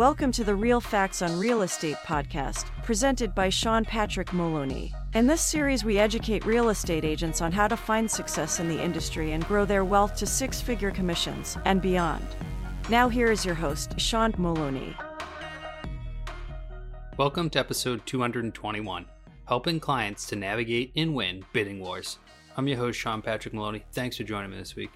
Welcome to the Real Facts on Real Estate podcast, presented by Sean Patrick Moloney. In this series, we educate real estate agents on how to find success in the industry and grow their wealth to six figure commissions and beyond. Now, here is your host, Sean Moloney. Welcome to episode 221 Helping Clients to Navigate and Win Bidding Wars. I'm your host, Sean Patrick Moloney. Thanks for joining me this week.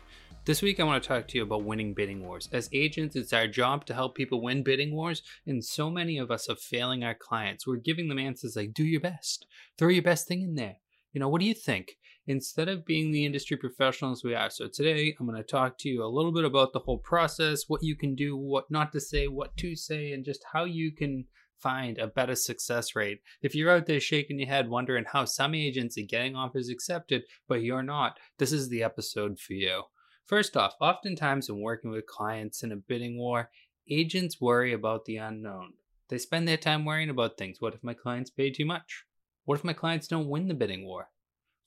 This week, I want to talk to you about winning bidding wars. As agents, it's our job to help people win bidding wars, and so many of us are failing our clients. We're giving them answers like, do your best, throw your best thing in there. You know, what do you think? Instead of being the industry professionals we are. So, today, I'm going to talk to you a little bit about the whole process, what you can do, what not to say, what to say, and just how you can find a better success rate. If you're out there shaking your head wondering how some agents are getting offers accepted, but you're not, this is the episode for you. First off, oftentimes when working with clients in a bidding war, agents worry about the unknown. They spend their time worrying about things. What if my clients pay too much? What if my clients don't win the bidding war?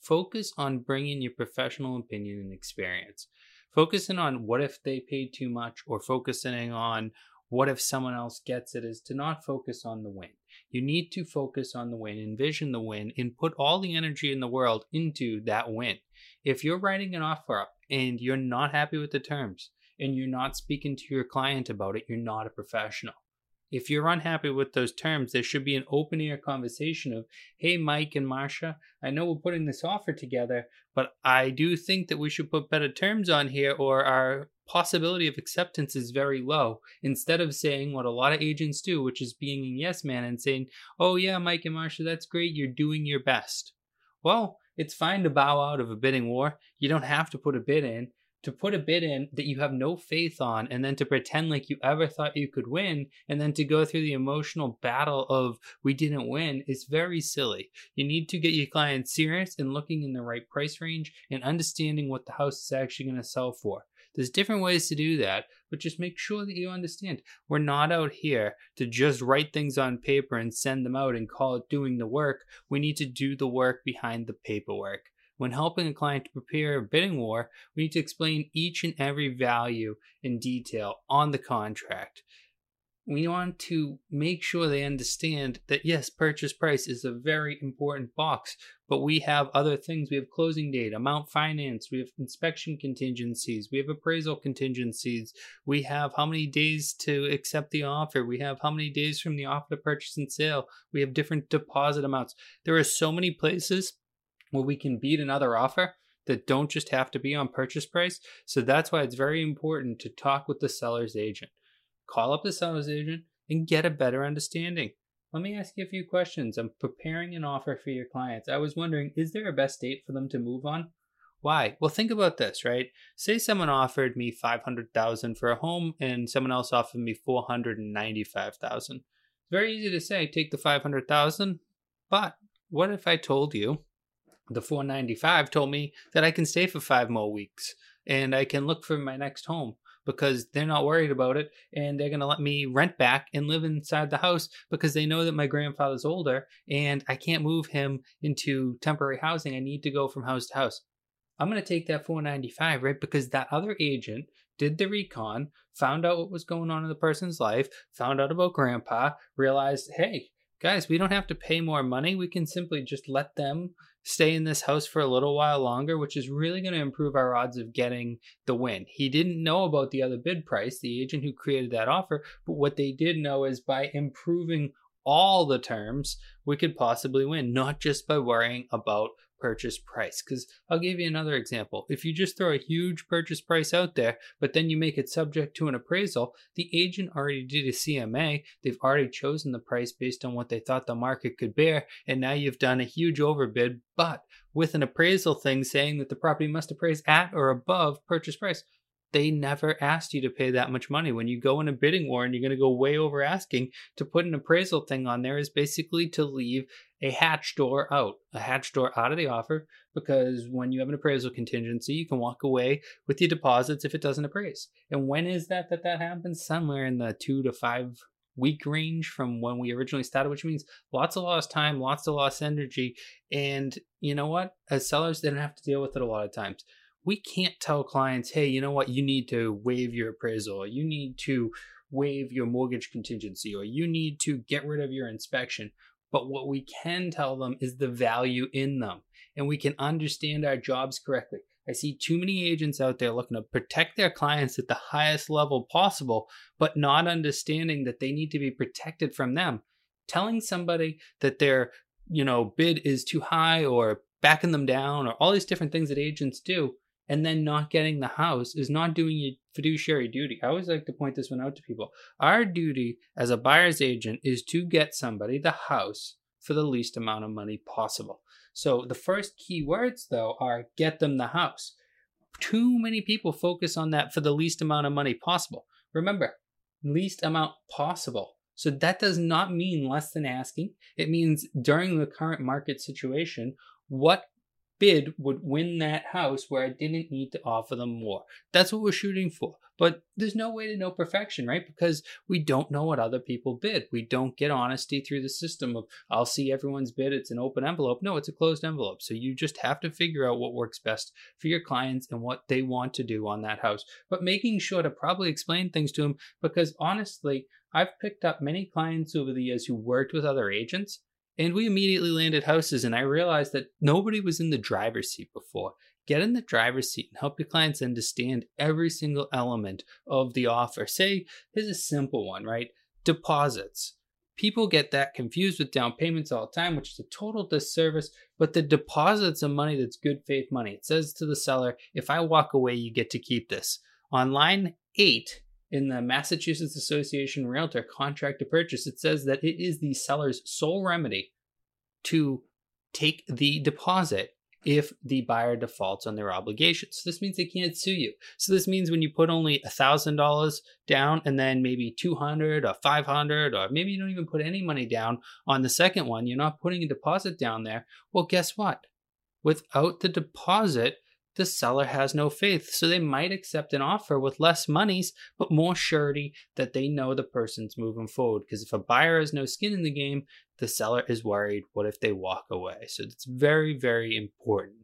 Focus on bringing your professional opinion and experience. Focusing on what if they paid too much or focusing on what if someone else gets it is to not focus on the win. You need to focus on the win, envision the win, and put all the energy in the world into that win. If you're writing an offer up and you're not happy with the terms and you're not speaking to your client about it, you're not a professional. If you're unhappy with those terms, there should be an open air conversation of, hey, Mike and Marsha, I know we're putting this offer together, but I do think that we should put better terms on here or our possibility of acceptance is very low. Instead of saying what a lot of agents do, which is being a yes man and saying, oh, yeah, Mike and Marsha, that's great, you're doing your best. Well, it's fine to bow out of a bidding war. You don't have to put a bid in. To put a bid in that you have no faith on and then to pretend like you ever thought you could win and then to go through the emotional battle of we didn't win is very silly. You need to get your clients serious and looking in the right price range and understanding what the house is actually going to sell for. There's different ways to do that, but just make sure that you understand we're not out here to just write things on paper and send them out and call it doing the work. We need to do the work behind the paperwork. When helping a client to prepare a bidding war, we need to explain each and every value in detail on the contract we want to make sure they understand that yes, purchase price is a very important box, but we have other things. We have closing date, amount finance, we have inspection contingencies, we have appraisal contingencies, we have how many days to accept the offer, we have how many days from the offer to purchase and sale, we have different deposit amounts. There are so many places where we can beat another offer that don't just have to be on purchase price. So that's why it's very important to talk with the seller's agent call up the seller's agent, and get a better understanding. Let me ask you a few questions. I'm preparing an offer for your clients. I was wondering, is there a best date for them to move on? Why? Well, think about this, right? Say someone offered me 500,000 for a home and someone else offered me 495,000. It's very easy to say take the 500,000, but what if I told you the 495 told me that I can stay for 5 more weeks and I can look for my next home? Because they're not worried about it and they're going to let me rent back and live inside the house because they know that my grandfather's older and I can't move him into temporary housing. I need to go from house to house. I'm going to take that 495, right? Because that other agent did the recon, found out what was going on in the person's life, found out about grandpa, realized, hey, guys, we don't have to pay more money. We can simply just let them stay in this house for a little while longer, which is really going to improve our odds of getting the win. He didn't know about the other bid price, the agent who created that offer, but what they did know is by improving all the terms, we could possibly win, not just by worrying about purchase price. Because I'll give you another example. If you just throw a huge purchase price out there, but then you make it subject to an appraisal, the agent already did a CMA. They've already chosen the price based on what they thought the market could bear. And now you've done a huge overbid, but with an appraisal thing saying that the property must appraise at or above purchase price they never asked you to pay that much money. When you go in a bidding war and you're going to go way over asking, to put an appraisal thing on there is basically to leave a hatch door out, a hatch door out of the offer, because when you have an appraisal contingency, you can walk away with your deposits if it doesn't appraise. And when is that that that happens? Somewhere in the two to five week range from when we originally started, which means lots of lost time, lots of lost energy. And you know what? As sellers, they don't have to deal with it a lot of times we can't tell clients, hey, you know what, you need to waive your appraisal, you need to waive your mortgage contingency or you need to get rid of your inspection. But what we can tell them is the value in them and we can understand our jobs correctly. I see too many agents out there looking to protect their clients at the highest level possible, but not understanding that they need to be protected from them. Telling somebody that their, you know, bid is too high or backing them down or all these different things that agents do and then not getting the house is not doing your fiduciary duty. I always like to point this one out to people. Our duty as a buyer's agent is to get somebody the house for the least amount of money possible. So the first key words, though, are get them the house. Too many people focus on that for the least amount of money possible. Remember, least amount possible. So that does not mean less than asking. It means during the current market situation, what bid would win that house where I didn't need to offer them more. That's what we're shooting for. But there's no way to know perfection, right? Because we don't know what other people bid. We don't get honesty through the system of I'll see everyone's bid, it's an open envelope. No, it's a closed envelope. So you just have to figure out what works best for your clients and what they want to do on that house. But making sure to probably explain things to them because honestly, I've picked up many clients over the years who worked with other agents and we immediately landed houses, and I realized that nobody was in the driver's seat before. Get in the driver's seat and help your clients understand every single element of the offer. Say, here's a simple one, right? Deposits. People get that confused with down payments all the time, which is a total disservice. But the deposits are money that's good faith money. It says to the seller, if I walk away, you get to keep this. On line eight, in the Massachusetts Association Realtor contract to purchase, it says that it is the seller's sole remedy to take the deposit if the buyer defaults on their obligations. So this means they can't sue you. So this means when you put only $1,000 down and then maybe 200 or 500 or maybe you don't even put any money down on the second one, you're not putting a deposit down there. Well, guess what? Without the deposit, the seller has no faith. So they might accept an offer with less monies, but more surety that they know the person's moving forward. Because if a buyer has no skin in the game, the seller is worried what if they walk away? So it's very, very important.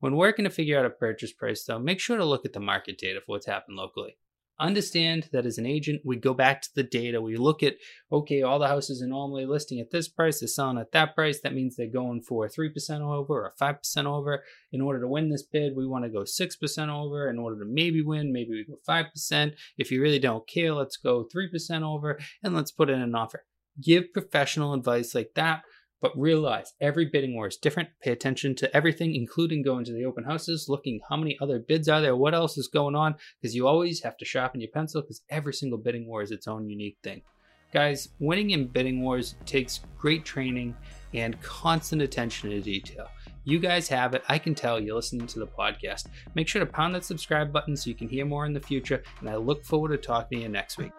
When working to figure out a purchase price, though, make sure to look at the market data for what's happened locally understand that as an agent, we go back to the data. We look at, okay, all the houses are normally listing at this price, they're selling at that price. That means they're going for 3% over or 5% over. In order to win this bid, we want to go 6% over. In order to maybe win, maybe we go 5%. If you really don't care, let's go 3% over and let's put in an offer. Give professional advice like that but realize every bidding war is different. Pay attention to everything, including going to the open houses, looking how many other bids are there, what else is going on, because you always have to sharpen your pencil because every single bidding war is its own unique thing. Guys, winning in bidding wars takes great training and constant attention to detail. You guys have it. I can tell you're listening to the podcast. Make sure to pound that subscribe button so you can hear more in the future, and I look forward to talking to you next week.